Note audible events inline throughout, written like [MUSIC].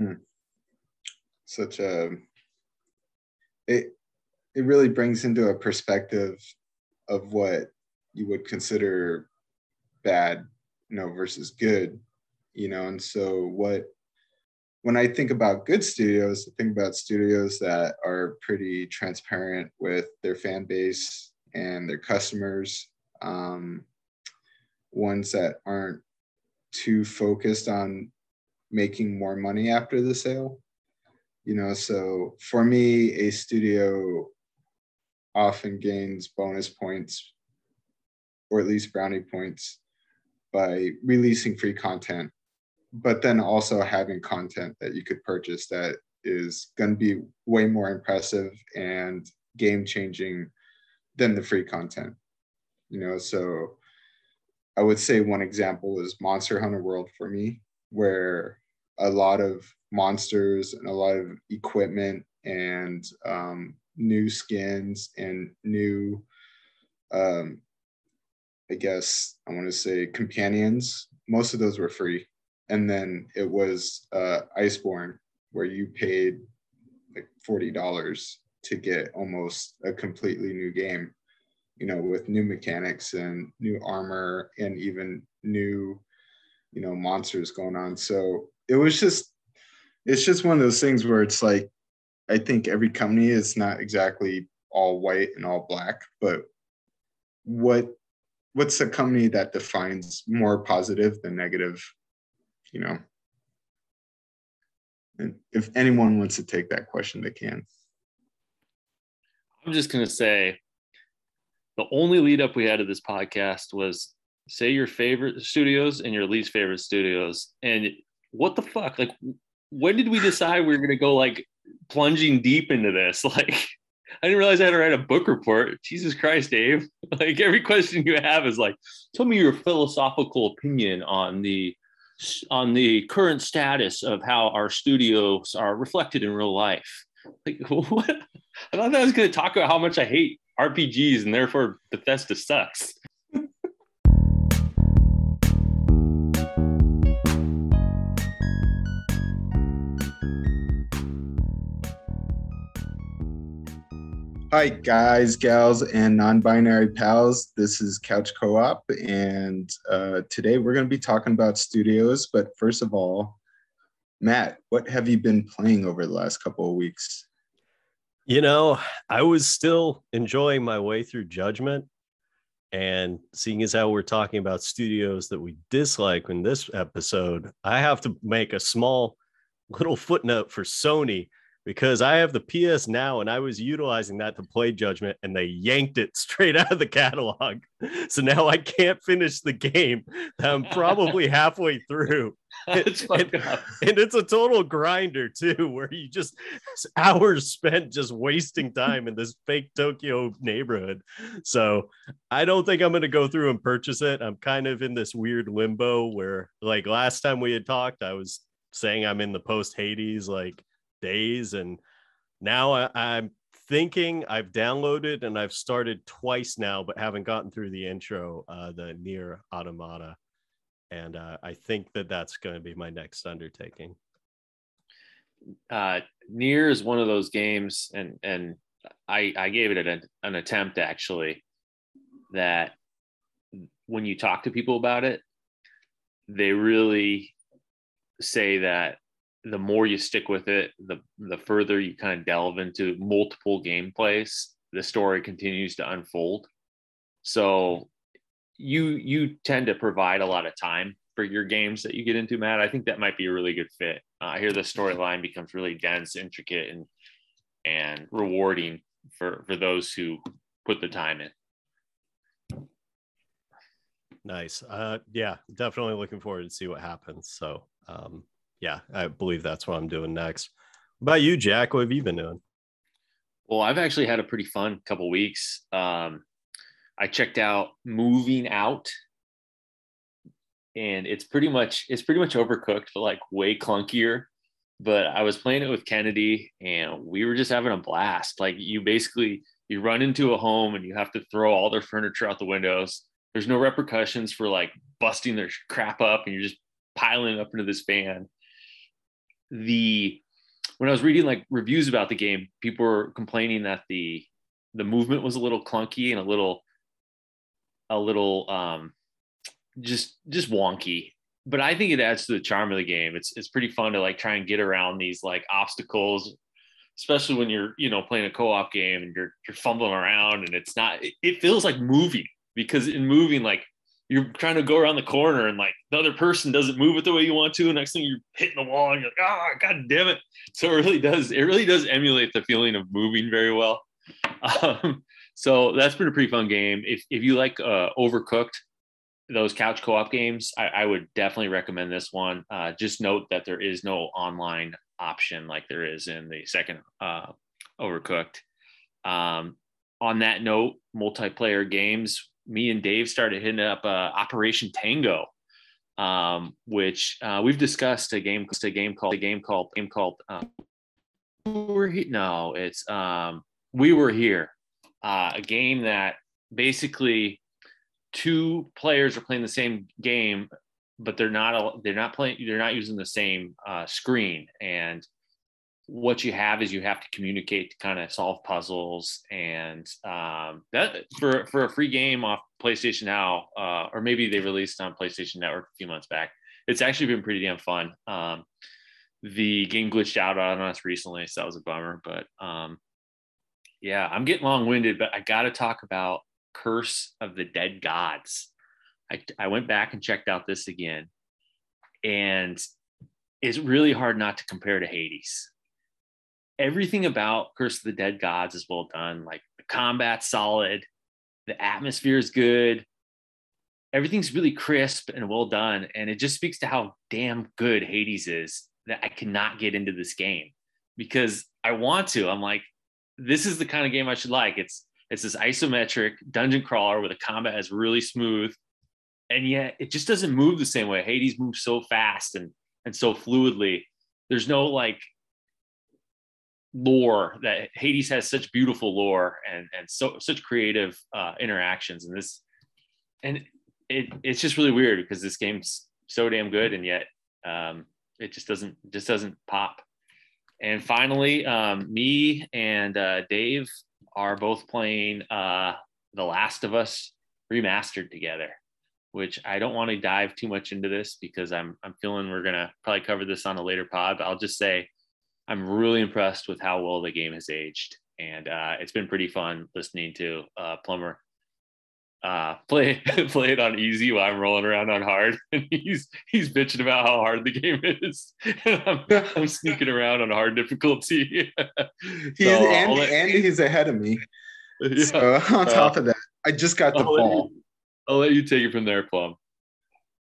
Hmm. Such a it it really brings into a perspective of what you would consider bad, you know, versus good, you know, and so what when I think about good studios, I think about studios that are pretty transparent with their fan base and their customers, um, ones that aren't too focused on making more money after the sale. You know, so for me, a studio often gains bonus points or at least brownie points by releasing free content, but then also having content that you could purchase that is going to be way more impressive and game changing than the free content. You know, so I would say one example is Monster Hunter World for me, where a lot of monsters and a lot of equipment and um, new skins and new um, I guess I want to say companions. Most of those were free. And then it was uh, Iceborne, where you paid like $40 to get almost a completely new game, you know, with new mechanics and new armor and even new, you know, monsters going on. So it was just, it's just one of those things where it's like, I think every company is not exactly all white and all black, but what what's a company that defines more positive than negative you know? And if anyone wants to take that question they can. I'm just to say the only lead up we had to this podcast was say your favorite studios and your least favorite studios and what the fuck like when did we decide we were going to go like plunging deep into this [LAUGHS] like I didn't realize I had to write a book report. Jesus Christ, Dave. [LAUGHS] Like every question you have is like, tell me your philosophical opinion on the on the current status of how our studios are reflected in real life. Like [LAUGHS] what? I thought I was going to talk about how much I hate RPGs and therefore Bethesda sucks. Hi, guys, gals, and non binary pals. This is Couch Co op, and uh, today we're going to be talking about studios. But first of all, Matt, what have you been playing over the last couple of weeks? You know, I was still enjoying my way through Judgment. And seeing as how we're talking about studios that we dislike in this episode, I have to make a small little footnote for Sony because I have the PS Now and I was utilizing that to play Judgment and they yanked it [LAUGHS] straight out of the catalog. [LAUGHS] So now I can't finish the game I'm probably [LAUGHS] halfway through. It's and, and, it's a total grinder too, where you just hours spent just wasting time in this fake Tokyo neighborhood. So I don't think I'm going to go through and purchase it. I'm kind of in this weird limbo where, like, last time we had talked, I was saying I'm in the post Hades, like, days. And now I, am thinking I've downloaded and I've started twice now, but haven't gotten through the intro, uh, the Nier Automata. And uh, I think that that's going to be my next undertaking. Uh, Nier is one of those games, and and I I gave it an, an attempt actually. That when you talk to people about it, they really say that the more you stick with it, the the further you kind of delve into multiple gameplays, the story continues to unfold. So you you tend to provide a lot of time for your games that you get into, Matt. I think that might be a really good fit. Uh, I hear the storyline becomes really dense, intricate, and and rewarding for for those who put the time in. Nice. Uh, yeah, definitely looking forward to see what happens. So, um, yeah, I believe that's what I'm doing next. What about you, Jack? What have you been doing? Well, I've actually had a pretty fun couple weeks. Um, I checked out Moving Out, and it's pretty much it's pretty much overcooked, but like way clunkier. But I was playing it with Kennedy, and we were just having a blast. Like you basically you run into a home and you have to throw all their furniture out the windows. There's no repercussions for like busting their crap up, and you're just piling up into this van the when I was reading like reviews about the game, people were complaining that the the movement was a little clunky and a little a little um just just wonky. But i think it adds to the charm of the game. It's it's pretty fun to like try and get around these like obstacles especially when you're you know playing a co-op game and you're you're fumbling around and it's not it, feels like moving because in moving like you're trying to go around the corner and like the other person doesn't move it the way you want to. Next thing you're hitting the wall and you're like, oh, god damn it. So it really does, it really does emulate the feeling of moving very well. [LAUGHS] Um, so that's been a pretty fun game. If, if you like uh, Overcooked, those couch co-op games, I, I would definitely recommend this one. Uh, just note that there is no online option like there is in the second uh, Overcooked. Um, on that note, multiplayer games, me and Dave started hitting up uh, Operation Tango, um, which uh, we've discussed a game, a game called a game called game called. Um, we're he- no, it's um, we were here, uh, a game that basically two players are playing the same game, but they're not they're not playing they're not using the same uh, screen and what you have is you have to communicate to kind of solve puzzles and um, that for for a free game off PlayStation Now uh, or maybe they released on PlayStation Network a few months back. It's actually been pretty damn fun. Um, the game glitched out on us recently, so that was a bummer. But um, yeah, I'm getting long winded, but I got to talk about Curse of the Dead Gods. I, I went back and checked out this again, and it's really hard not to compare to Hades everything about Curse of the Dead Gods is well done. Like the combat solid, the atmosphere is good. Everything's really crisp and well done. And it just speaks to how damn good Hades is that I cannot get into this game because I want to. I'm like, this is the kind of game I should like. It's it's this isometric dungeon crawler where the combat is really smooth. And yet it just doesn't move the same way. Hades moves so fast and and so fluidly. There's no like lore that Hades has such beautiful lore and and so such creative uh, interactions and this and it it's just really weird because this game's so damn good and yet um, it just doesn't just doesn't pop. And finally, um, me and uh, Dave are both playing uh, The Last of Us remastered together, which I don't want to dive too much into this because I'm I'm feeling we're gonna probably cover this on a later pod. But I'll just say I'm really impressed with how well the game has aged, and uh, it's been pretty fun listening to uh, Plumber uh, [LAUGHS] play [LAUGHS] play it on easy while I'm rolling around on hard, [LAUGHS] and he's he's bitching about how hard the game is. I'm, I'm, sneaking around on hard difficulty. he's so and, let, and he's ahead of me. Yeah. So on top of that, I just got the I'll fall. Let you, I'll let you take it from there, Plum.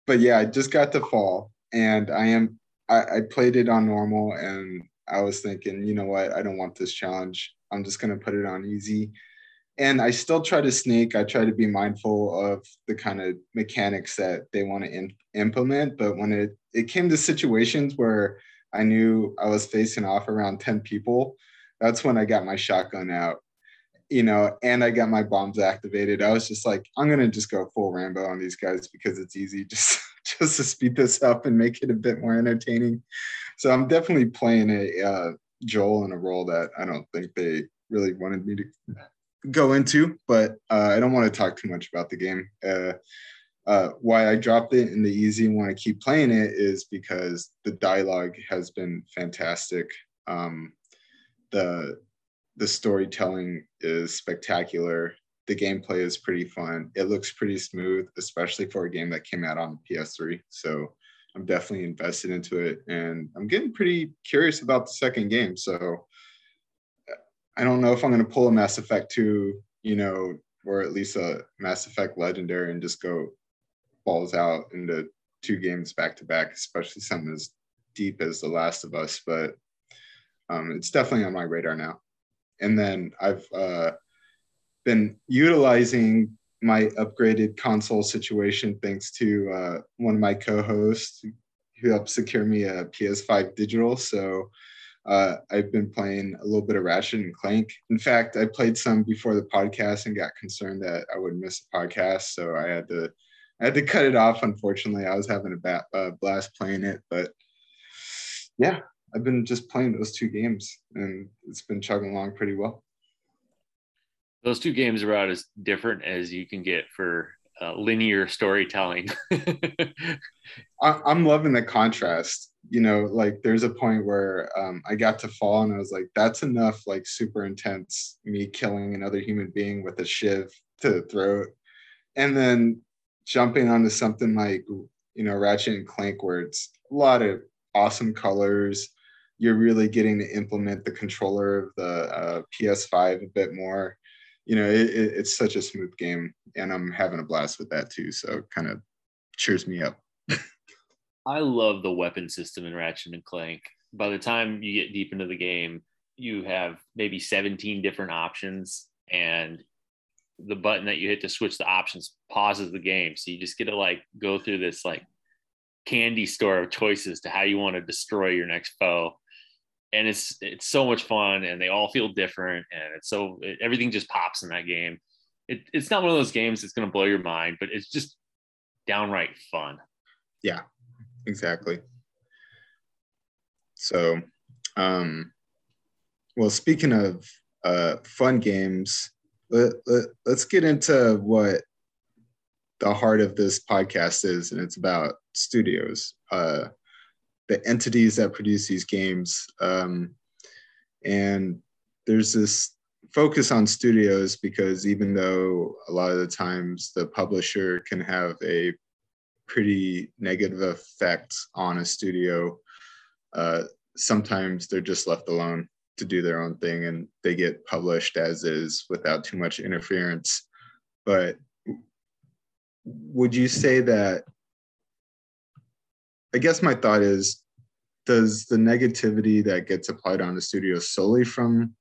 But yeah, I just got the fall, and I am I, I played it on normal, and I was thinking, you know what, I don't want this challenge. I'm just going to put it on easy. And I still try to sneak. I try to be mindful of the kind of mechanics that they want to implement. But when it, it came to situations where I knew I was facing off around 10 people, that's when I got my shotgun out, you know, and I got my bombs activated. I was just like, I'm going to just go full Rambo on these guys because it's easy just, [LAUGHS] just to speed this up and make it a bit more entertaining so I'm definitely playing a uh, Joel in a role that I don't think they really wanted me to go into, but uh, I don't want to talk too much about the game. Uh, uh, why I dropped it in the easy and want to keep playing it is because the dialogue has been fantastic. Um, the the storytelling is spectacular. The gameplay is pretty fun. It looks pretty smooth, especially for a game that came out on the PS3. So I'm definitely invested into it, and I'm getting pretty curious about the second game. So I don't know if I'm going to pull a Mass Effect 2, you know, or at least a Mass Effect Legendary and just go balls out into two games back to back, especially something as deep as The Last of Us. But um, it's definitely on my radar now. And then I've uh, been utilizing my upgraded console situation thanks to uh, one of my co-hosts who helped secure me a PS5 digital. So uh, I've been playing a little bit of Ratchet and Clank. In fact, I played some before the podcast and got concerned that I would miss the podcast, so I had to I had to cut it off. Unfortunately, I was having a uh, blast playing it, but yeah, I've been just playing those two games, and it's been chugging along pretty well. Those two games are about as different as you can get for uh, linear storytelling. [LAUGHS] I, I'm loving the contrast. You know, like there's a point where um, I got to fall, and I was like, "That's enough!" Like super intense, me killing another human being with a shiv to the throat, and then jumping onto something like you know Ratchet and Clank, where it's a lot of awesome colors. You're really getting to implement the controller of the uh, PS5 a bit more. You know, it, it, it's such a smooth game, and I'm having a blast with that too. So kind of cheers me up. [LAUGHS] I love the weapon system in Ratchet and Clank. By the time you get deep into the game, you have maybe 17 different options, and the button that you hit to switch the options pauses the game. So you just get to like go through this like candy store of choices to how you want to destroy your next foe. And it's it's so much fun, and they all feel different, and it's so it, everything just pops in that game. It, it's not one of those games that's going to blow your mind, but it's just downright fun. Yeah, exactly. So, um, well, speaking of uh, fun games, let, let, let's get into what the heart of this podcast is, and it's about studios, uh, the entities that produce these games. Um, and there's this focus on studios because even though a lot of the times the publisher can have a pretty negative effect on a studio, uh, sometimes they're just left alone to do their own thing and they get published as is without too much interference. But would you say that? I guess my thought is does the negativity that gets applied on the studio solely from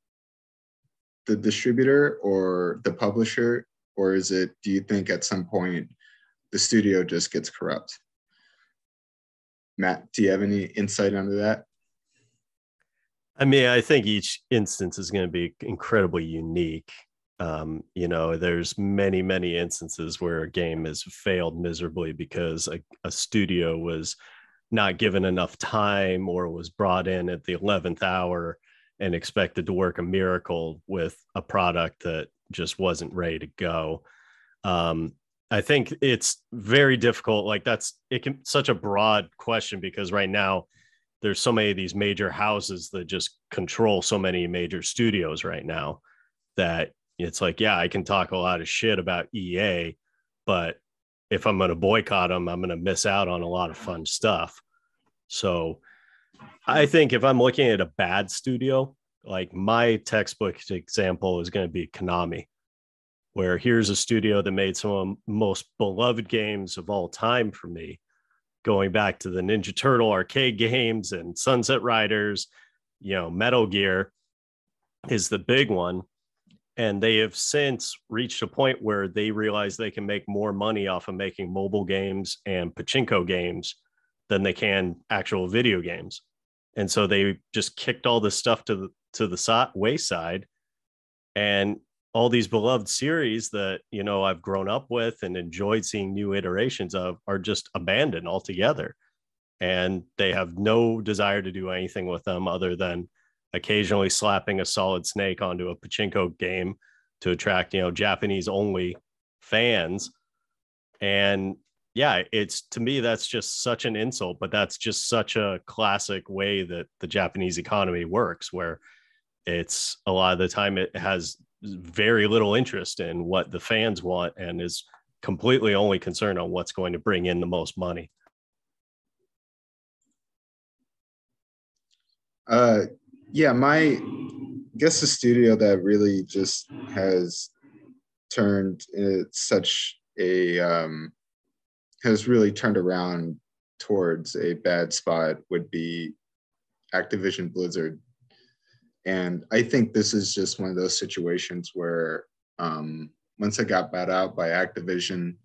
the distributor or the publisher? Or is it, do you think at some point the studio just gets corrupt? Matt, do you have any insight onto that? I mean, I think each instance is going to be incredibly unique. Um, you know, there's many, many instances where a game has failed miserably because a, a studio was not given enough time or was brought in at the 11th hour and expected to work a miracle with a product that just wasn't ready to go. Um, I think it's very difficult. Like that's it can such a broad question because right now there's so many of these major houses that just control so many major studios right now that it's like, yeah, I can talk a lot of shit about EA, but if I'm going to boycott them, I'm going to miss out on a lot of fun stuff. So I think if I'm looking at a bad studio, like my textbook example is going to be Konami, where here's a studio that made some of the most beloved games of all time for me going back to the Ninja Turtle arcade games and Sunset Riders, you know, Metal Gear is the big one. And they have since reached a point where they realize they can make more money off of making mobile games and pachinko games than they can actual video games. And so they just kicked all this stuff to the to the wayside and all these beloved series that you know I've grown up with and enjoyed seeing new iterations of are just abandoned altogether and they have no desire to do anything with them other than occasionally slapping a solid snake onto a pachinko game to attract you know Japanese only fans and yeah it's to me that's just such an insult but that's just such a classic way that the Japanese economy works where it's a lot of the time it has very little interest in what the fans want and is completely only concerned on what's going to bring in the most money. Uh, yeah, my I guess the studio that really just has turned such a um, has really turned around towards a bad spot would be Activision Blizzard and I think this is just one of those situations where um, once I got bought out by Activision,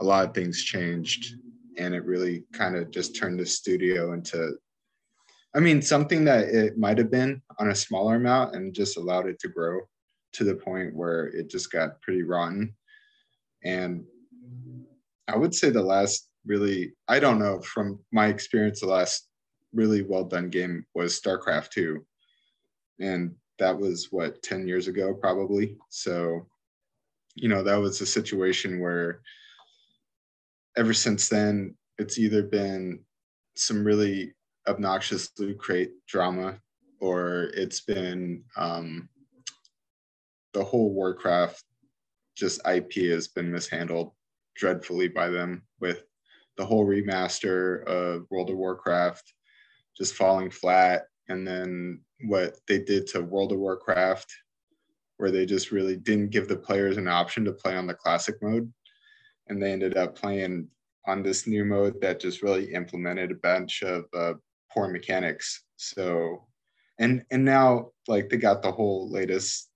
a lot of things changed. And it really kind of just turned the studio into, I mean, something that it might have been on a smaller amount and just allowed it to grow to the point where it just got pretty rotten. And I would say the last really, I don't know, from my experience, the last really well done game was StarCraft 2. And that was what 10 years ago probably. So, you know, that was a situation where ever since then it's either been some really obnoxious loot crate drama or it's been um, the whole Warcraft just IP has been mishandled dreadfully by them with the whole remaster of World of Warcraft just falling flat. And then what they did to World of Warcraft, where they just really didn't give the players an option to play on the classic mode. And they ended up playing on this new mode that just really implemented a bunch of uh, poor mechanics. So, and and now like they got the whole latest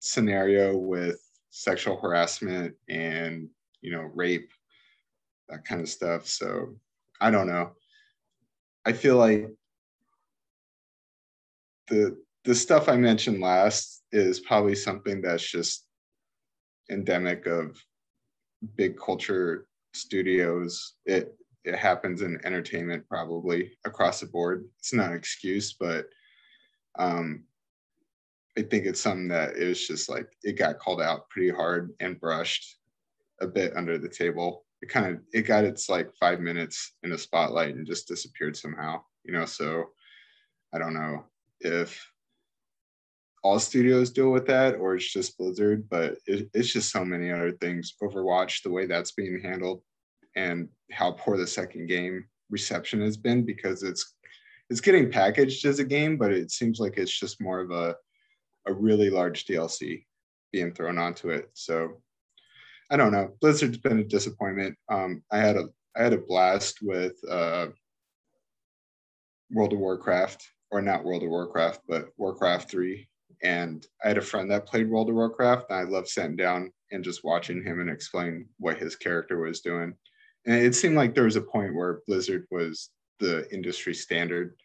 scenario with sexual harassment and you know rape that kind of stuff. So i don't know. I feel like the the stuff i mentioned last is probably something that's just endemic of big culture studios. It it happens in entertainment probably across the board it's not an excuse but um I think it's something that it was just like it got called out pretty hard and brushed a bit under the table. It kind of it got its like five minutes in the spotlight and just disappeared somehow, you know. So I don't know if all studios deal with that or it's just Blizzard, but it, it's just so many other things. Overwatch, the way that's being handled, and how poor the second game reception has been because it's it's getting packaged as a game, but it seems like it's just more of a a really large DLC being thrown onto it. So I don't know. Blizzard's been a disappointment. Um, I had a I had a blast with uh, World of Warcraft, or not World of Warcraft, but Warcraft Three. And I had a friend that played World of Warcraft, and I loved sitting down and just watching him and explain what his character was doing. And it seemed like there was a point where Blizzard was the industry standard,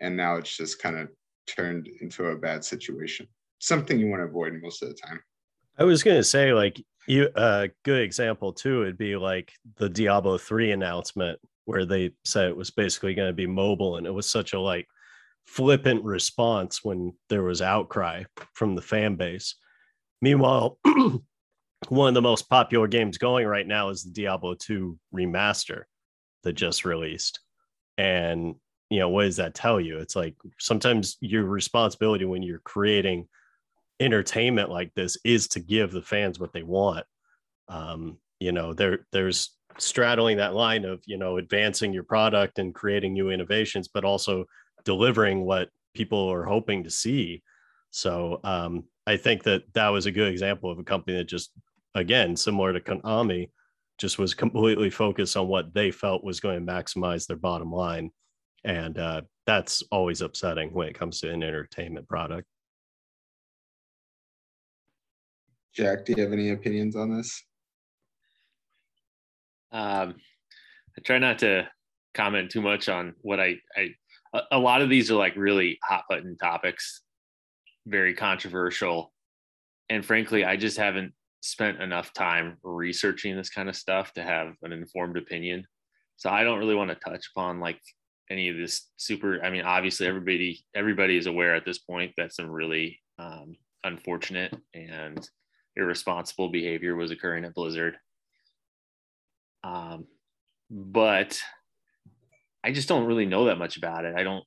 and now it's just kind of turned into a bad situation. Something you want to avoid most of the time. I was gonna say, like you a uh, good example too would be like the Diablo 3 announcement where they said it was basically going to be mobile and it was such a like flippant response when there was outcry from the fan base. Meanwhile, [CLEARS THROAT] one of the most popular games going right now is the Diablo 2 remaster that just released. And you know what does that tell you? It's like sometimes your responsibility when you're creating entertainment like this is to give the fans what they want. Um, you know there there's straddling that line of you know advancing your product and creating new innovations but also delivering what people are hoping to see. So um, i think that that was a good example of a company that just again similar to konami just was completely focused on what they felt was going to maximize their bottom line and uh, that's always upsetting when it comes to an entertainment product. Jack, do you have any opinions on this? Um, I try not to comment too much on what I, I a, a lot of these are like really hot button topics, very controversial. And frankly, I just haven't spent enough time researching this kind of stuff to have an informed opinion. So I don't really want to touch upon like any of this super i mean obviously everybody everybody is aware at this point that some really um, unfortunate and irresponsible behavior was occurring at blizzard. Um, but i just don't really know that much about it. I don't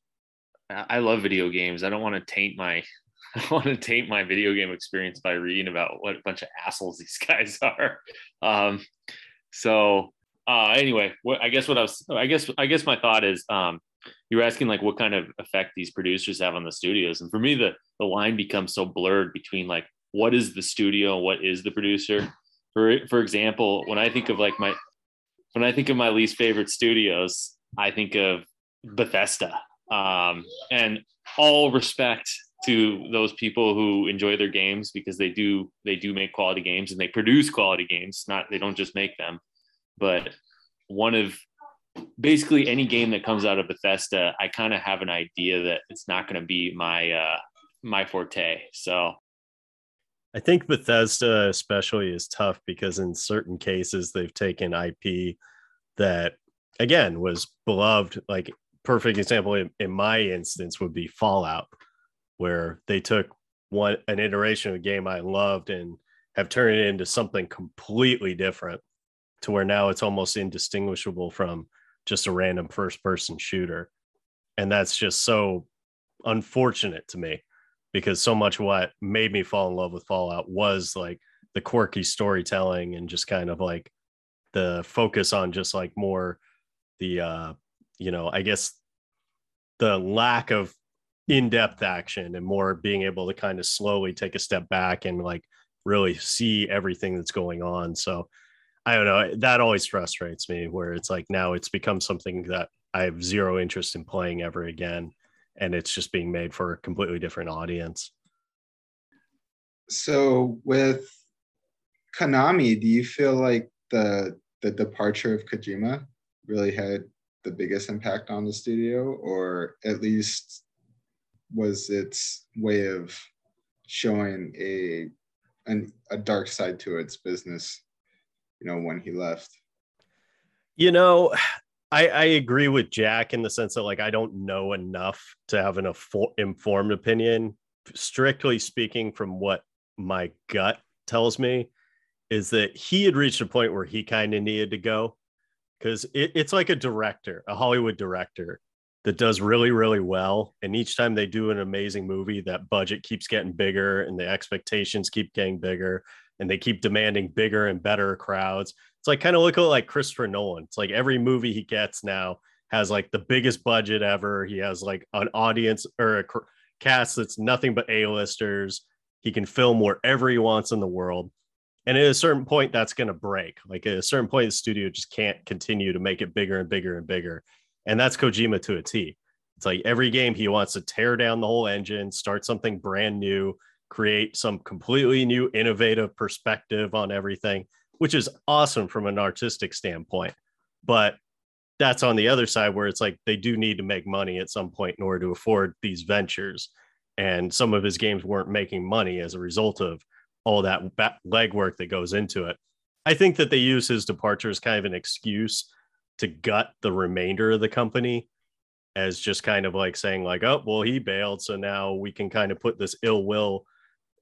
i love video games. I don't want to taint my [LAUGHS] I want to taint my video game experience by reading about what a bunch of assholes these [LAUGHS] guys are. Um, so uh, anyway, what I guess what I was, I guess, I guess my thought is, um, you were asking like what kind of effect these producers have on the studios, and for me, the the line becomes so blurred between like what is the studio, what is the producer. For for example, when I think of like my, when I think of my least favorite studios, I think of Bethesda, um, and all respect to those people who enjoy their games because they do they do make quality games and they produce quality games. Not they don't just make them but one of basically any game that comes out of Bethesda, I kind of have an idea that it's not going to be my uh, my forte. So I think Bethesda especially is tough because in certain cases they've taken IP that again was beloved like perfect example in, in my instance would be Fallout, where they took one an iteration of a game I loved and have turned it into something completely different to where now it's almost indistinguishable from just a random first person shooter. And that's just so unfortunate to me because so much what made me fall in love with Fallout was like the quirky storytelling and just kind of like the focus on just like more the uh you know i guess the lack of in-depth action and more being able to kind of slowly take a step back and like really see everything that's going on. So i don't know that always frustrates me where it's like now it's become something that i have zero interest in playing ever again and it's just being made for a completely different audience. So with konami do you feel like the the departure of kojima really had the biggest impact on the studio, or at least was its way of showing a an, a dark side to its business, you know, when he left? You know, I, I agree with Jack in the sense that like I don't know enough to have an informed opinion. Strictly speaking, from what my gut tells me, is that he had reached a point where he kind of needed to go because it, it's like a director, a Hollywood director that does really, really well. And each time they do an amazing movie, that budget keeps getting bigger and the expectations keep getting bigger and they keep demanding bigger and better crowds. It's like kind of look like Christopher Nolan. It's like every movie he gets now has like the biggest budget ever. He has like an audience or a cast that's nothing but A-listers. He can film wherever he wants in the world and at a certain point that's going to break like at a certain point the studio just can't continue to make it bigger and bigger and bigger and that's kojima to a t. It's like every game he wants to tear down the whole engine start something brand new create some completely new innovative perspective on everything which is awesome from an artistic standpoint. But that's on the other side where it's like they do need to make money at some point in order to afford these ventures. And some of his games weren't making money as a result of all that legwork that goes into it. I think that they use his departure as kind of an excuse to gut the remainder of the company as just kind of like saying like oh well he bailed so now we can kind of put this ill will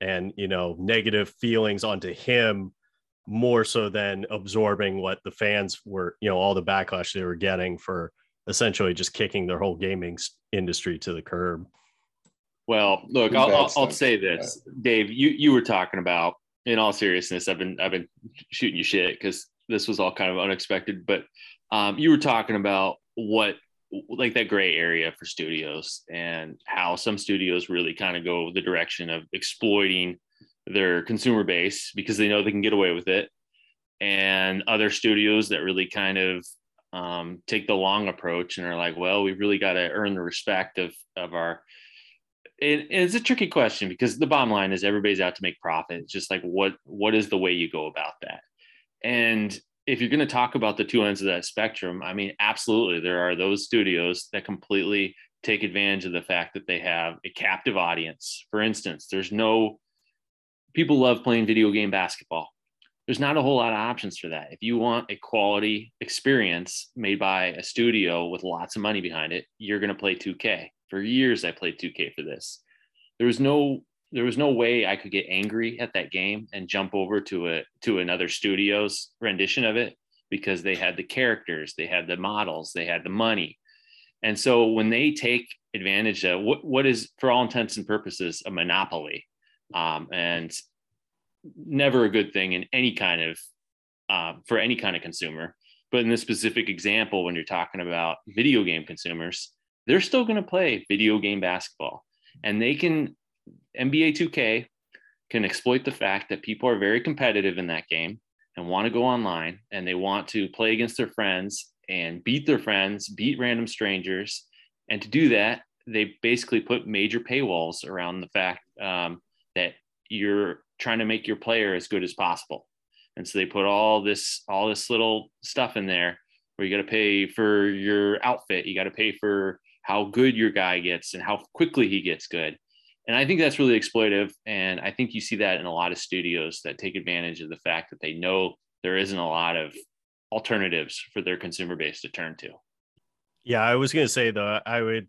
and you know negative feelings onto him more so than absorbing what the fans were you know all the backlash they were getting for essentially just kicking their whole gaming industry to the curb well, look, I'll, I'll, I'll, say this, Dave. You you were talking about, in all seriousness, I've been I've been shooting you shit because this was all kind of unexpected. But um, you were talking about what like that gray area for studios and how some studios really kind of go the direction of exploiting their consumer base because they know they can get away with it, and other studios that really kind of um, take the long approach and are like, well, we've really got to earn the respect of of our it, it's a tricky question because the bottom line is everybody's out to make profit. It's just like what what is the way you go about that? And if you're going to talk about the two ends of that spectrum, I mean, absolutely, there are those studios that completely take advantage of the fact that they have a captive audience. For instance, there's no people love playing video game basketball. There's not a whole lot of options for that. If you want a quality experience made by a studio with lots of money behind it, you're going to play 2K for years I played 2K for this. There was no there was no way I could get angry at that game and jump over to a to another studio's rendition of it because they had the characters, they had the models, they had the money. And so when they take advantage of what, what is, for all intents and purposes, a monopoly, um, and never a good thing in any kind of uh, for any kind of consumer. But in this specific example, when you're talking about video game consumers, they're still going to play video game basketball and they can NBA 2K can exploit the fact that people are very competitive in that game and want to go online and they want to play against their friends and beat their friends, beat random strangers. And to do that, they basically put major paywalls around the fact um, that you're trying to make your player as good as possible. And so they put all this all this little stuff in there where you got to pay for your outfit, you got to pay for how good your guy gets and how quickly he gets good. And I think that's really exploitive. And I think you see that in a lot of studios that take advantage of the fact that they know there isn't a lot of alternatives for their consumer base to turn to. Yeah, I was gonna say though, I would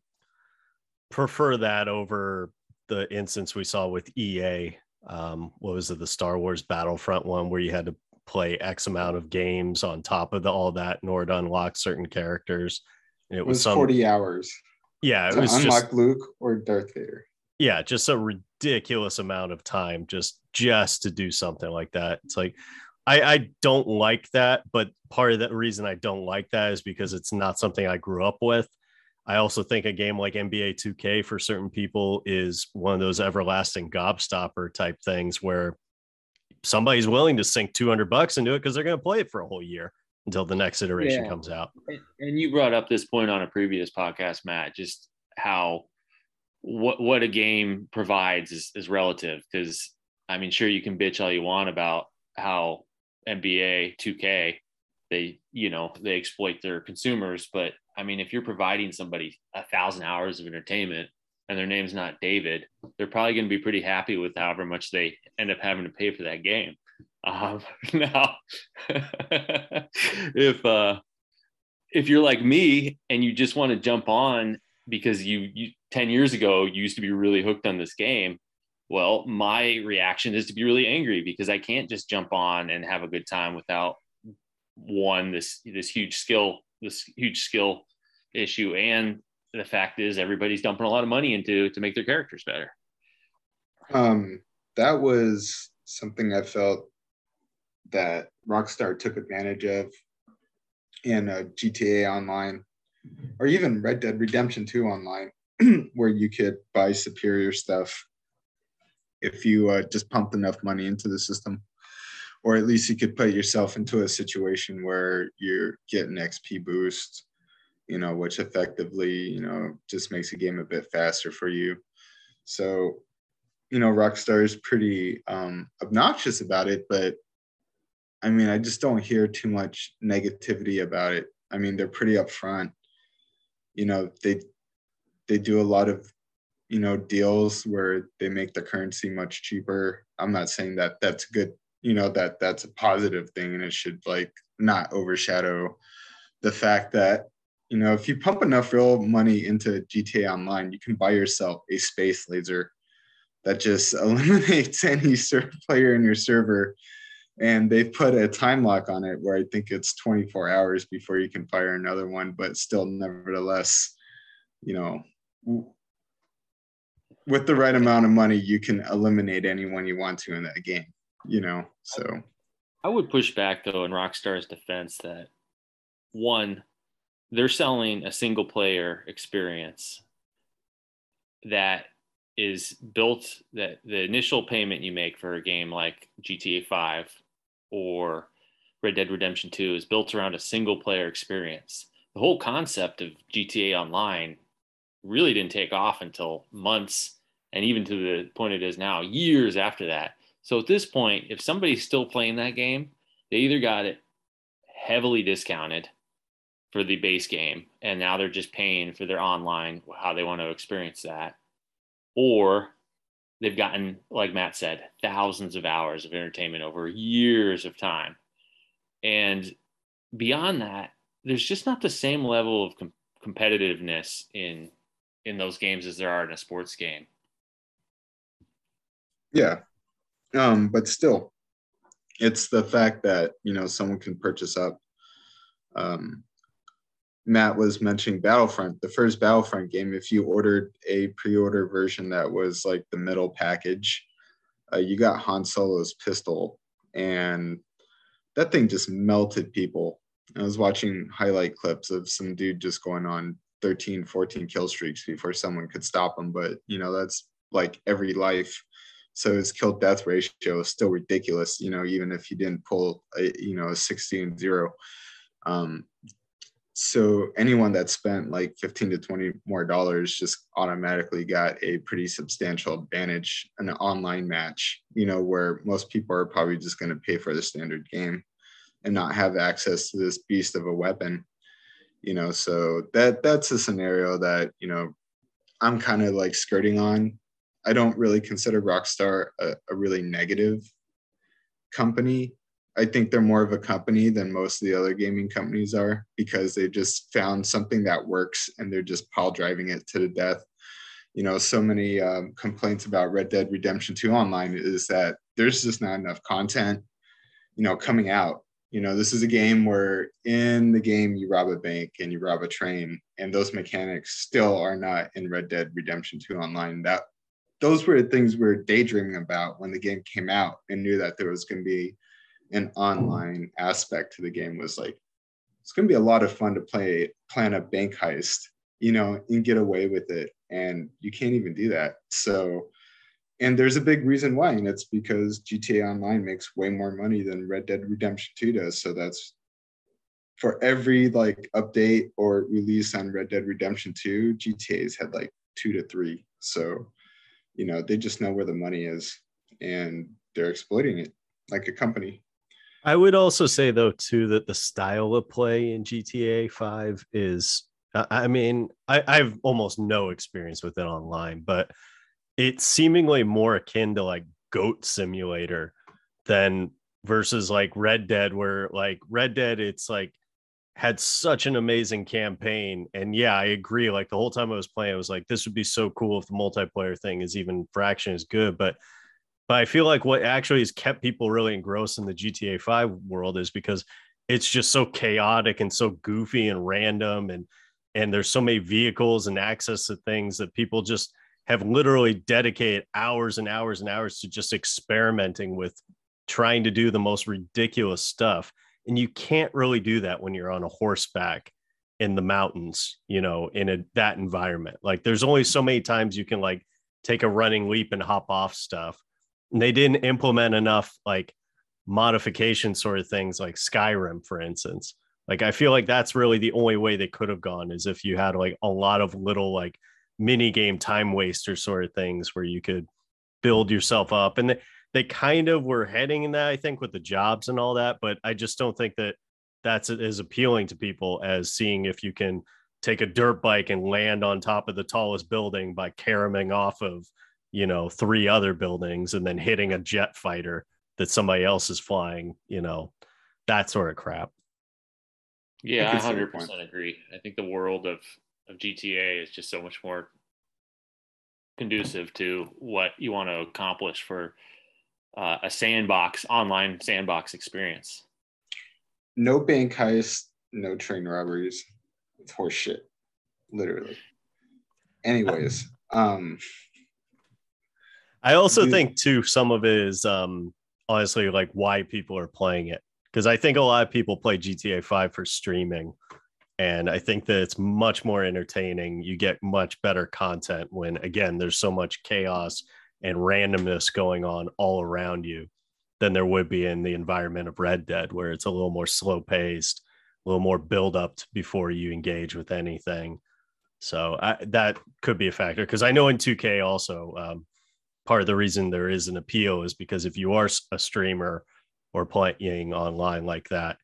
prefer that over the instance we saw with EA. Um, what was it, the Star Wars Battlefront one, where you had to play X amount of games on top of the, all that in order to unlock certain characters. And it, it was, was some, 40 hours. Yeah, it was unlock just, Luke or Darth Vader. Yeah, just a ridiculous amount of time just just to do something like that. It's like I, I don't like that, but part of the reason I don't like that is because it's not something I grew up with. I also think a game like NBA 2K for certain people is one of those everlasting gobstopper type things where somebody's willing to sink 200 bucks into it because they're going to play it for a whole year until the next iteration yeah. comes out. And you brought up this point on a previous podcast, Matt, just how what what a game provides is, is relative because I mean, sure you can bitch all you want about how NBA 2K they you know they exploit their consumers, but I mean, if you're providing somebody a thousand hours of entertainment and their name's not David, they're probably going to be pretty happy with however much they end up having to pay for that game. Um, [LAUGHS] now, [LAUGHS] if uh, if you're like me and you just want to jump on because you, you 10 years ago used to be really hooked on this game, well, my reaction is to be really angry because I can't just jump on and have a good time without one this this huge skill this huge skill issue. And the fact is everybody's dumping a lot of money into to make their characters better. Um, that was something I felt that Rockstar took advantage of in uh, GTA Online, or even Red Dead Redemption 2 Online, [CLEARS THROAT] where you could buy superior stuff if you uh, just pumped enough money into the system. Or at least you could put yourself into a situation where you're getting XP boost you know, which effectively, you know, just makes the game a bit faster for you. So, you know, Rockstar is pretty um, obnoxious about it, but I mean, I just don't hear too much negativity about it. I mean, they're pretty upfront. You know, they they do a lot of you know deals where they make the currency much cheaper. I'm not saying that that's good. You know that that's a positive thing, and it should like not overshadow the fact that you know, if you pump enough real money into GTA Online, you can buy yourself a space laser that just [LAUGHS] eliminates any player in your server. And they've put a time lock on it where I think it's 24 hours before you can fire another one, but still, nevertheless, you know, with the right amount of money, you can eliminate anyone you want to in that game, you know? So I would push back though in Rockstar's defense that one, they're selling a single player experience that is built that the initial payment you make for a game like GTA 5 or Red Dead Redemption 2 is built around a single player experience. The whole concept of GTA Online really didn't take off until months and even to the point it is now, years after that. So at this point, if somebody's still playing that game, they either got it heavily discounted for the base game and now they're just paying for their online how they want to experience that or they've gotten like matt said thousands of hours of entertainment over years of time and beyond that there's just not the same level of com- competitiveness in in those games as there are in a sports game. Yeah. Um but still it's the fact that you know someone can purchase up um Matt was mentioning Battlefront, the first Battlefront game, if you ordered a pre-order version that was like the middle package, uh, you got Han Solo's pistol, and that thing just melted people. I was watching highlight clips of some dude just going on 13, 14 kill streaks before someone could stop him. But you know, that's like every life. So his kill death ratio is still ridiculous, you know, even if he didn't pull a, you know, a 16 0. Um, so anyone that spent like 15 to 20 more dollars just automatically got a pretty substantial advantage in an online match you know where most people are probably just going to pay for the standard game and not have access to this beast of a weapon you know so that that's a scenario that you know i'm kind of like skirting on i don't really consider rockstar a, a really negative company I think they're more of a company than most of the other gaming companies are because they just found something that works and they're just pile driving it to the death. You know, so many um, complaints about Red Dead Redemption 2 online is that there's just not enough content, you know, coming out. You know, this is a game where in the game you rob a bank and you rob a train, and those mechanics still are not in Red Dead Redemption 2 online. That those were the things we were daydreaming about when the game came out and knew that there was going to be an online aspect to the game was like it's going to be a lot of fun to play plan a bank heist you know and get away with it and you can't even do that so and there's a big reason why and it's because gta online makes way more money than red dead redemption 2 does. So that's for every like update or release on red dead redemption 2 gta's had like two to three. So you know they just know where the money is and they're exploiting it like a company. I would also say though too that the style of play in GTA 5 is I mean, I, I have almost no experience with it online, but it's seemingly more akin to like goat simulator than versus like Red Dead, where like Red Dead, it's like had such an amazing campaign. And yeah, I agree. Like the whole time I was playing, I was like, this would be so cool if the multiplayer thing is even fraction as good. But but I feel like what actually has kept people really engrossed in the GTA 5 world is because it's just so chaotic and so goofy and random and and there's so many vehicles and access to things that people just have literally dedicated hours and hours and hours to just experimenting with trying to do the most ridiculous stuff. And you can't really do that when you're on a horseback in the mountains you know in a that environment. Like there's only so many times you can like take a running leap and hop off stuff. And they didn't implement enough like modification sort of things like Skyrim, for instance. Like I feel like that's really the only way they could have gone is if you had like a lot of little like mini game time waster sort of things where you could build yourself up. And they, they kind of were heading in that, I think, with the jobs and all that. But I just don't think that that's as appealing to people as seeing if you can take a dirt bike and land on top of the tallest building by caroming off of you know, three other buildings and then hitting a jet fighter that somebody else is flying, you know, that sort of crap. Yeah, I hundred percent agree. I think the world of of GTA is just so much more conducive to what you want to accomplish for uh, a sandbox online sandbox experience. No bank heist, no train robberies. It's horseshit, literally. Anyways, [LAUGHS] um, I also think too some of it is um honestly like why people are playing it because I think a lot of people play GTA 5 for streaming and I think that it's much more entertaining. You get much better content when again there's so much chaos and randomness going on all around you than there would be in the environment of Red Dead where it's a little more slow paced, a little more build up before you engage with anything. So I, that could be a factor because I know in 2K also um, part of the reason there is an appeal is because if you are a streamer or playing online like that,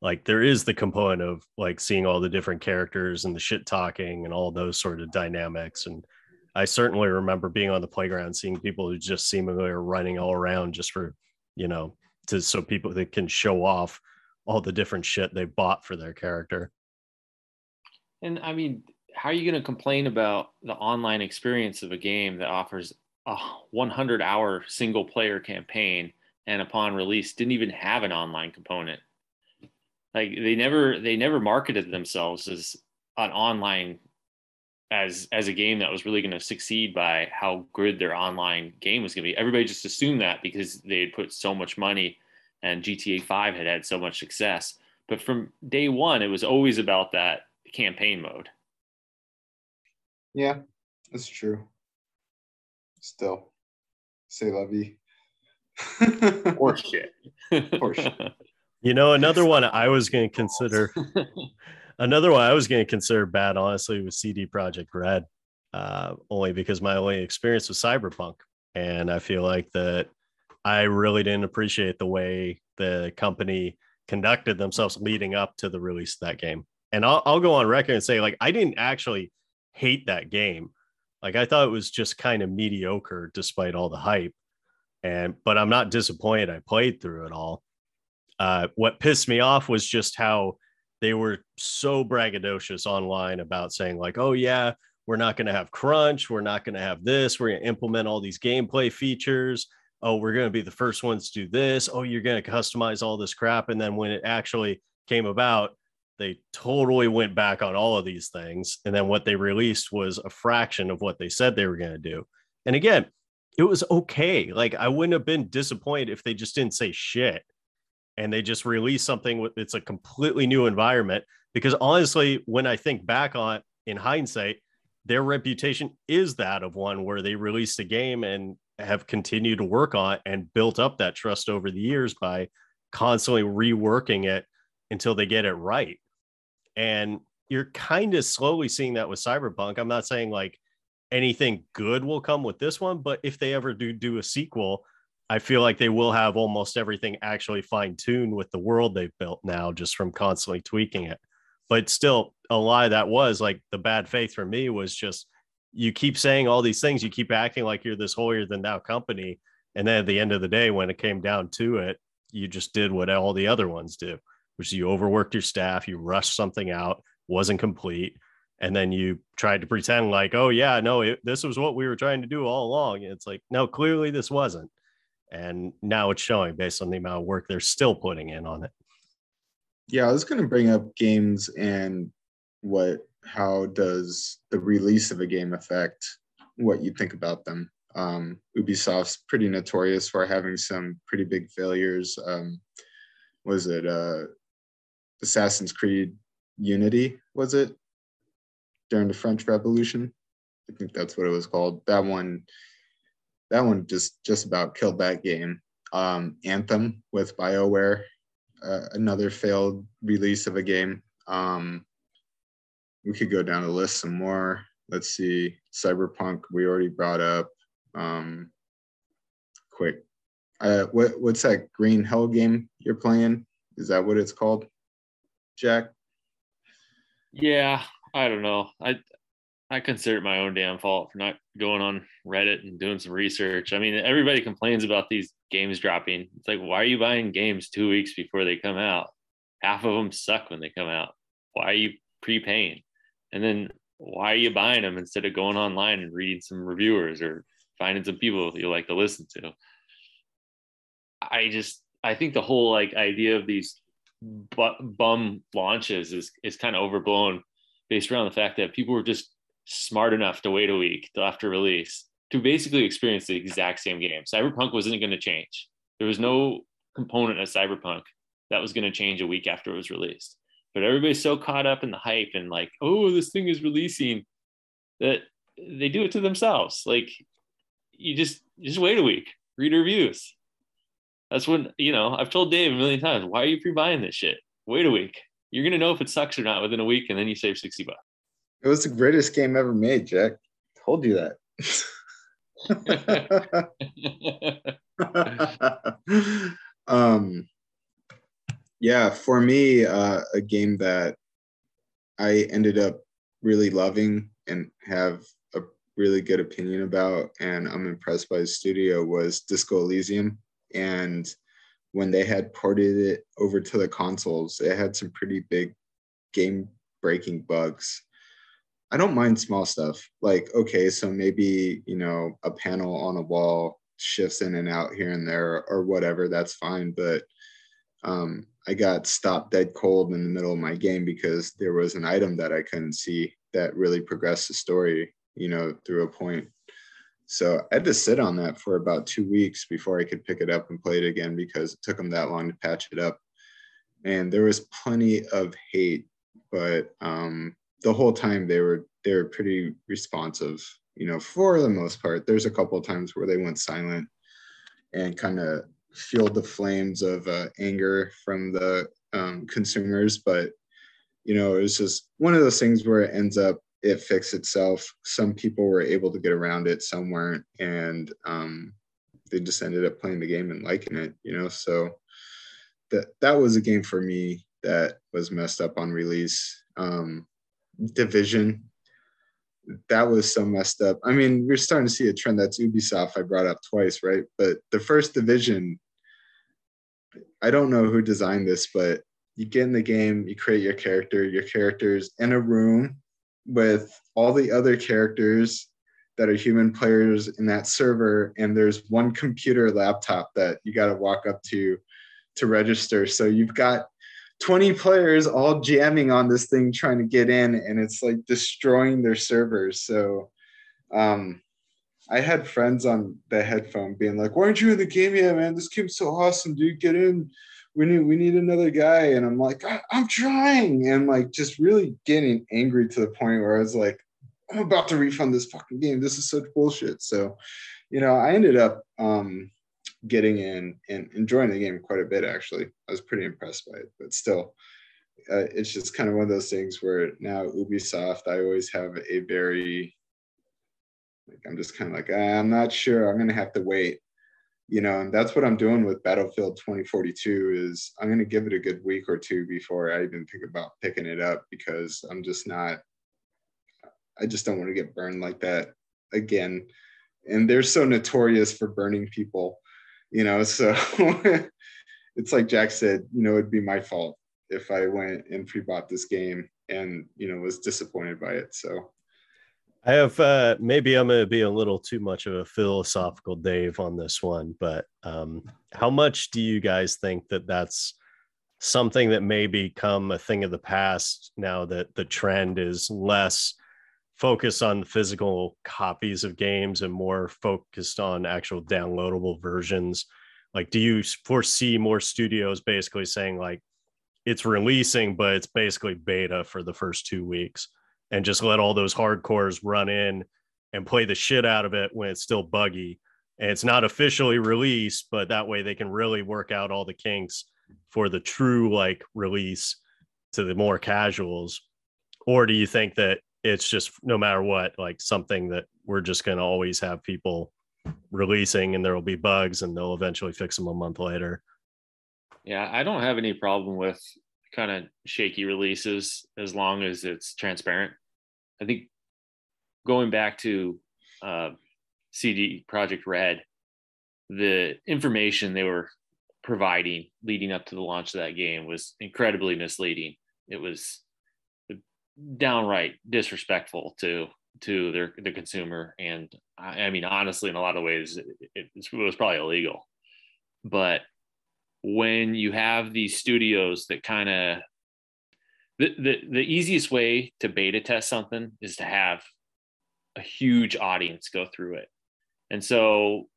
like there is the component of like seeing all the different characters and the shit talking and all those sort of dynamics. And I certainly remember being on the playground, seeing people who just seemingly are running all around just for, you know, to so people that can show off all the different shit they bought for their character. And I mean, how are you going to complain about the online experience of a game that offers a 100 hour single player campaign and upon release didn't even have an online component like they never they never marketed themselves as an online as as a game that was really going to succeed by how good their online game was going to be everybody just assumed that because they had put so much money and gta 5 had had so much success but from day one it was always about that campaign mode yeah that's true still. Say la vie. or [LAUGHS] shit. or shit. [LAUGHS] You know, [LAUGHS] another one I was going to consider. another one I was going to consider bad, honestly, was CD Projekt Red, uh, only because my only experience was Cyberpunk, and I feel like that I really didn't appreciate the way the company conducted themselves leading up to the release of that game. And I'll, I'll go on record and say, like, I didn't actually hate that game. Like I thought it was just kind of mediocre despite all the hype. And but I'm not disappointed I played through it all. Uh, what pissed me off was just how they were so braggadocious online about saying like, "Oh yeah, we're not going to have crunch, we're not going to have this, we're going to implement all these gameplay features." Oh, we're going to be the first ones to do this. Oh, you're going to customize all this crap. And then when it actually came about, they totally went back on all of these things. And then what they released was a fraction of what they said they were going to do. And again, it was okay. Like I wouldn't have been disappointed if they just didn't say shit and they just release something with it's a completely new environment. Because honestly, when I think back on in hindsight, their reputation is that of one where they released a game and have continued to work on and built up that trust over the years by constantly reworking it until they get it right. And you're kind of slowly seeing that with Cyberpunk. I'm not saying like anything good will come with this one, but if they ever do do a sequel, I feel like they will have almost everything actually fine tuned with the world they've built now, just from constantly tweaking it. But still, a lot of that was like the bad faith for me was just you keep saying all these things, you keep acting like you're this holier than thou company. And then at the end of the day, when it came down to it, you just did what all the other ones do which is you overworked your staff, you rushed something out, wasn't complete, and then you tried to pretend like, oh yeah, no, it, this was what we were trying to do all along. It's like, no, clearly this wasn't, and now it's showing based on the amount of work they're still putting in on it. Yeah, I was going to bring up games and what how does the release of a game affect what you think about them. Um, Ubisoft's pretty notorious for having some pretty big failures. Um, was it uh, Assassin's Creed Unity, was it? During the French Revolution. I think that's what it was called. That one, that one just just about killed that game. Um, Anthem with BioWare, uh, another failed release of a game. Um, we could go down the list some more. Let's see, Cyberpunk we already brought up. Um, quick, uh, what what's that Green Hell game you're playing? Is that what it's called? Jack? Yeah, I don't know. I I consider it my own damn fault for not going on Reddit and doing some research. I mean, everybody complains about these games dropping. It's like, why are you buying games two weeks before they come out? Half of them suck when they come out. Why are you prepaying? And then why are you buying them instead of going online and reading some reviewers or finding some people you like to listen to? I just, I think the whole like idea of these bum launches is is kind of overblown based around the fact that people were just smart enough to wait a week after release to basically experience the exact same game. Cyberpunk wasn't going to change. There was no component of Cyberpunk that was going to change a week after it was released. But everybody's so caught up in the hype and like, oh, this thing is releasing that they do it to themselves. Like you just just wait a week, read reviews. That's when, you know, I've told Dave a million times, why are you pre-buying this shit? Wait a week. You're gonna know if it sucks or not within a week, and then you save 60 bucks. It was the greatest game ever made, Jack. Told you that. [LAUGHS] um yeah, for me, uh, a game that I ended up really loving and have a really good opinion about, and I'm impressed by the studio was Disco Elysium and when they had ported it over to the consoles, it had some pretty big game breaking bugs. I don't mind small stuff. Like, okay, so maybe, you know, a panel on a wall shifts in and out here and there or whatever, that's fine. But um, I got stopped dead cold in the middle of my game because there was an item that I couldn't see that really progressed the story, you know, through a point. So I had to sit on that for about two weeks before I could pick it up and play it again because it took them that long to patch it up. And there was plenty of hate, but um, the whole time they were they were pretty responsive. You know, for the most part. There's a couple of times where they went silent and kind of fueled the flames of uh, anger from the um, consumers, but you know, it was just one of those things where it ends up it fixed itself. Some people were able to get around it, some weren't, and um, they just ended up playing the game and liking it. You know, so that that was a game for me that was messed up on release. Um, Division, that was so messed up. I mean, we're starting to see a trend that's Ubisoft. I brought up twice, right? But the first Division I don't know who designed this, but you get in the game, you create your character, your character's in a room with all the other characters that are human players in that server, and there's one computer laptop that you got to walk up to to register. So you've got 20 players all jamming on this thing trying to get in, and it's like destroying their servers. So um, I had friends on the headphone being like, "Why aren't you in the game yet, man? This game's so awesome, dude. Get in. We need we need another guy." And I'm like, "I'm trying," and like just really getting angry to the point where I was like, "I'm about to refund this fucking game. This is such bullshit." So, you know, I ended up um, getting in and enjoying the game quite a bit. Actually, I was pretty impressed by it, but still. Uh, it's just kind of one of those things where now Ubisoft, I always have a very like I'm just kind of like, ah, I'm not sure. I'm gonna have to wait. You know, and that's what I'm doing with Battlefield 2042 is I'm gonna give it a good week or two before I even think about picking it up because I'm just not I just don't want to get burned like that again. And they're so notorious for burning people, you know, so [LAUGHS] it's like Jack said, you know, it'd be my fault if I went and pre-bought this game and you know was disappointed by it. So I have uh, maybe I'm to be a little too much of a philosophical Dave on this one, but um, how much do you guys think that that's something that may become a thing of the past now that the trend is less focused on physical copies of games and more focused on actual downloadable versions? Like, do you foresee more studios basically saying like it's releasing, but it's basically beta for the first two weeks? and just let all those hardcores run in and play the shit out of it when it's still buggy. And it's not officially released, but that way they can really work out all the kinks for the true like release to the more casuals. Or do you think that it's just no matter what, like something that we're just going to always have people releasing and there will be bugs and they'll eventually fix them a month later? Yeah, I don't have any problem with kind of shaky releases as long as it's transparent. I think going back to uh, CD Projekt Red, the information they were providing leading up to the launch of that game was incredibly misleading. It was downright disrespectful to to their the consumer, and I, I mean honestly, in a lot of ways, it, it, was probably illegal. But when you have these studios that kind of the, the the easiest way to beta test something is to have a huge audience go through it. And so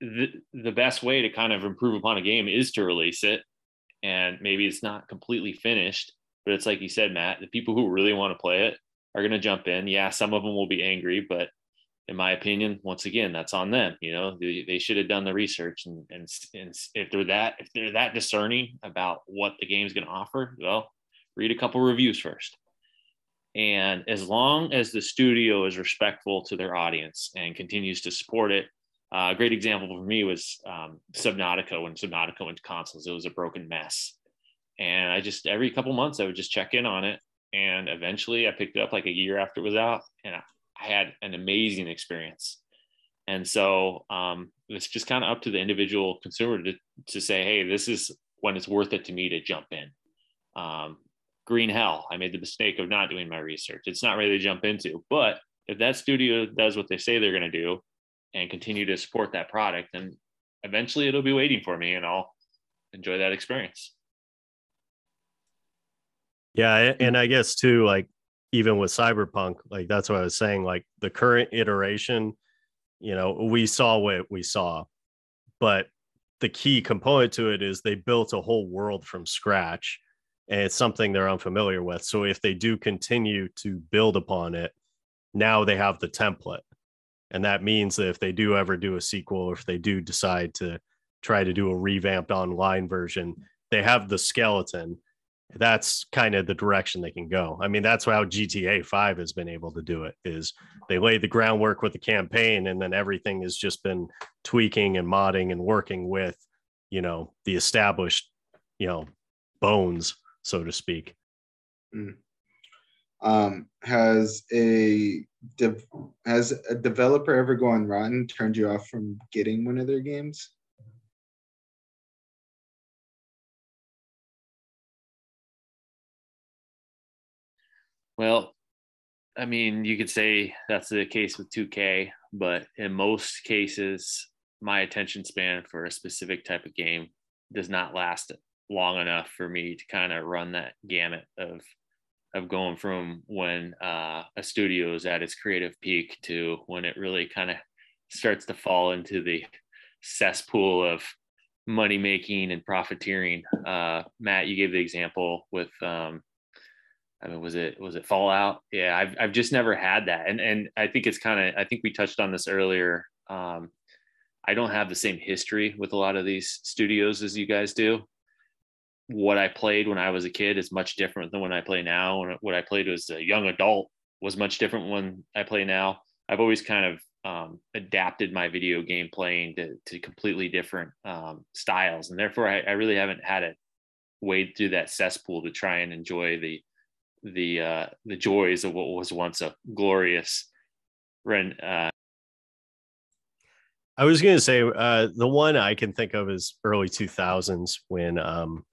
the the best way to kind of improve upon a game is to release it. And maybe it's not completely finished but it's like you said matt the people who really want to play it are going to jump in yeah some of them will be angry but in my opinion, once again, that's on them. You know, they, they should have done the research and, and, and if they're that, if they're that discerning about what the game's going to offer, well, read a couple reviews first. And as long as the studio is respectful to their audience and continues to support it, uh, a great example for me was um, Subnautica. When Subnautica went to consoles, it was a broken mess. And I just, every couple months, I would just check in on it. And eventually I picked it up like a year after it was out. And I had an amazing experience. And so um, it's just kind of up to the individual consumer to, to say, hey, this is when it's worth it to me to jump in. Um, Green Hell, I made the mistake of not doing my research. It's not ready to jump into, but if that studio does what they say they're going to do and continue to support that product, then eventually it'll be waiting for me and I'll enjoy that experience. Yeah. Mm. And I guess too, like even with cyberpunk like that's what i was saying like the current iteration you know we saw what we saw but the key component to it is they built a whole world from scratch and it's something they're unfamiliar with. So if they do continue to build upon it now they have the template. And that means that if they do ever do a sequel or if they do decide to try to do a revamped online version they have the skeleton that's kind of the direction they can go. I mean, that's how GTA 5 has been able to do it is they laid the groundwork with the campaign and then everything has just been tweaking and modding and working with, you know, the established, you know, bones, so to speak. Mm. Um, has a de- has a developer ever gone rotten, turned you off from getting one of their games? Well, I mean, you could say that's the case with 2K, but in most cases, my attention span for a specific type of game does not last long enough for me to kind of run that gamut of of going from when uh, a studio is at its creative peak to when it really kind of starts to fall into the cesspool of money making and profiteering. Uh, Matt, you gave the example with, um, I mean, was it was it Fallout? Yeah, I've I've just never had that, and and I think it's kind of I think we touched on this earlier. Um, I don't have the same history with a lot of these studios as you guys do. What I played when I was a kid is much different than when I play now. And what I played as a young adult was much different when I play now. I've always kind of um, adapted my video game playing to, to completely different um, styles, and therefore I, I, really haven't had it wade through that cesspool to try and enjoy the the uh, the joys of what was once a glorious run. Uh, I was going to say uh, the one I can think of is early 2000s when um,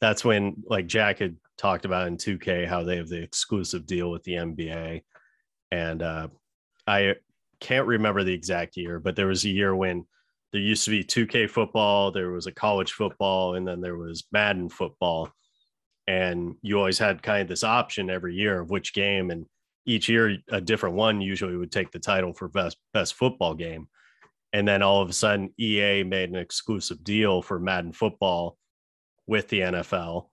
that's when like Jack had talked about in 2K how they have the exclusive deal with the NBA, and uh, I can't remember the exact year, but there was a year when there used to be 2K football, there was a college football, and then there was Madden football. And you always had kind of this option every year of which game, and each year a different one usually would take the title for best best football game. And then all of a sudden, EA made an exclusive deal for Madden football with the NFL.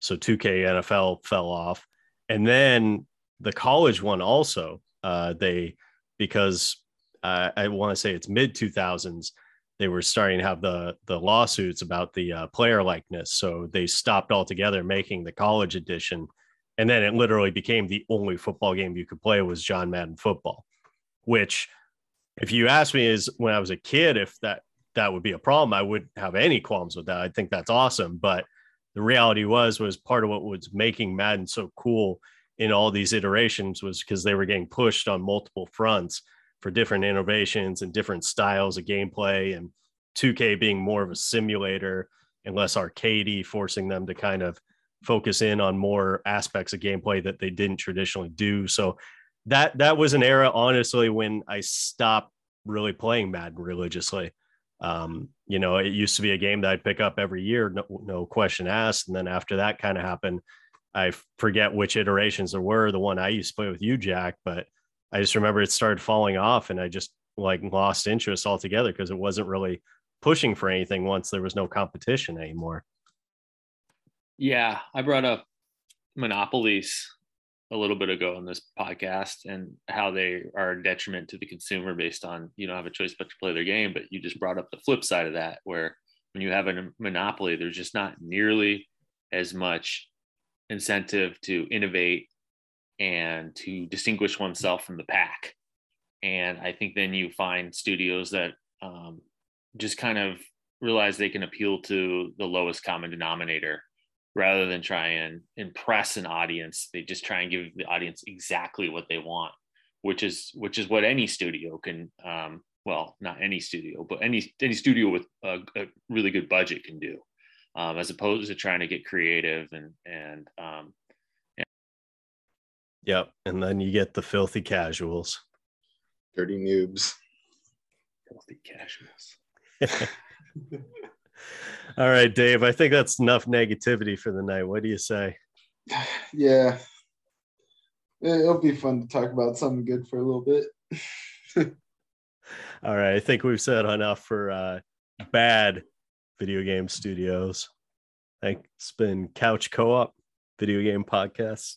So 2K NFL fell off. And then the college one also, uh, they because uh, I want to say it's mid 2000s they were starting to have the the lawsuits about the uh, player likeness so they stopped altogether making the college edition. And then it literally became the only football game you could play was john madden football which if you ask me is when i was a kid if that that would be a problem i wouldn't have any qualms with that. I think that's awesome. But the reality was was part of what was making madden so cool in all these iterations was because they were getting pushed on multiple fronts for different innovations and different styles of gameplay and 2K being more of a simulator and less arcadey, forcing them to kind of focus in on more aspects of gameplay that they didn't traditionally do. So that that was an era, honestly, when I stopped really playing Madden religiously. Um, you know, it used to be a game that I'd pick up every year, no, no question asked. And then after that kind of happened, I forget which iterations there were. The one I used to play with you, Jack, but I just remember it started falling off, and I just like lost interest altogether because it wasn't really pushing for anything once there was no competition anymore. Yeah, I brought up monopolies a little bit ago in this podcast and how they are a detriment to the consumer based on you don't have a choice but to play their game. But you just brought up the flip side of that, where when you have a monopoly, there's just not nearly as much incentive to innovate and to distinguish oneself from the pack. And I think then you find studios that um, just kind of realize they can appeal to the lowest common denominator rather than try and impress an audience. They just try and give the audience exactly what they want, which is which is what any studio can. Um, well, not any studio, but any any studio with a, a really good budget can do um, as opposed to trying to get creative and and um. Yep, and then you get the filthy casuals, dirty noobs, filthy casuals. [LAUGHS] All right, Dave. I think that's enough negativity for the night. What do you say? [SIGHS] Yeah, it'll be fun to talk about something good for a little bit. [LAUGHS] All right, I think we've said enough for uh, bad video game studios. Thanks. It's been Couch Co op video game podcast.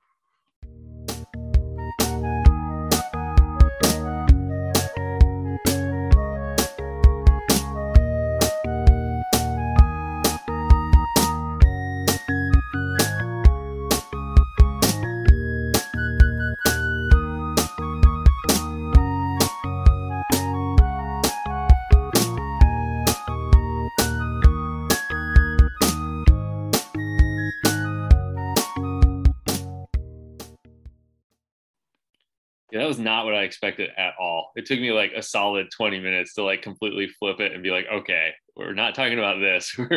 Not what I expected at all. It took me like a solid 20 minutes to like completely flip it and be like, okay, we're not talking about this. [LAUGHS]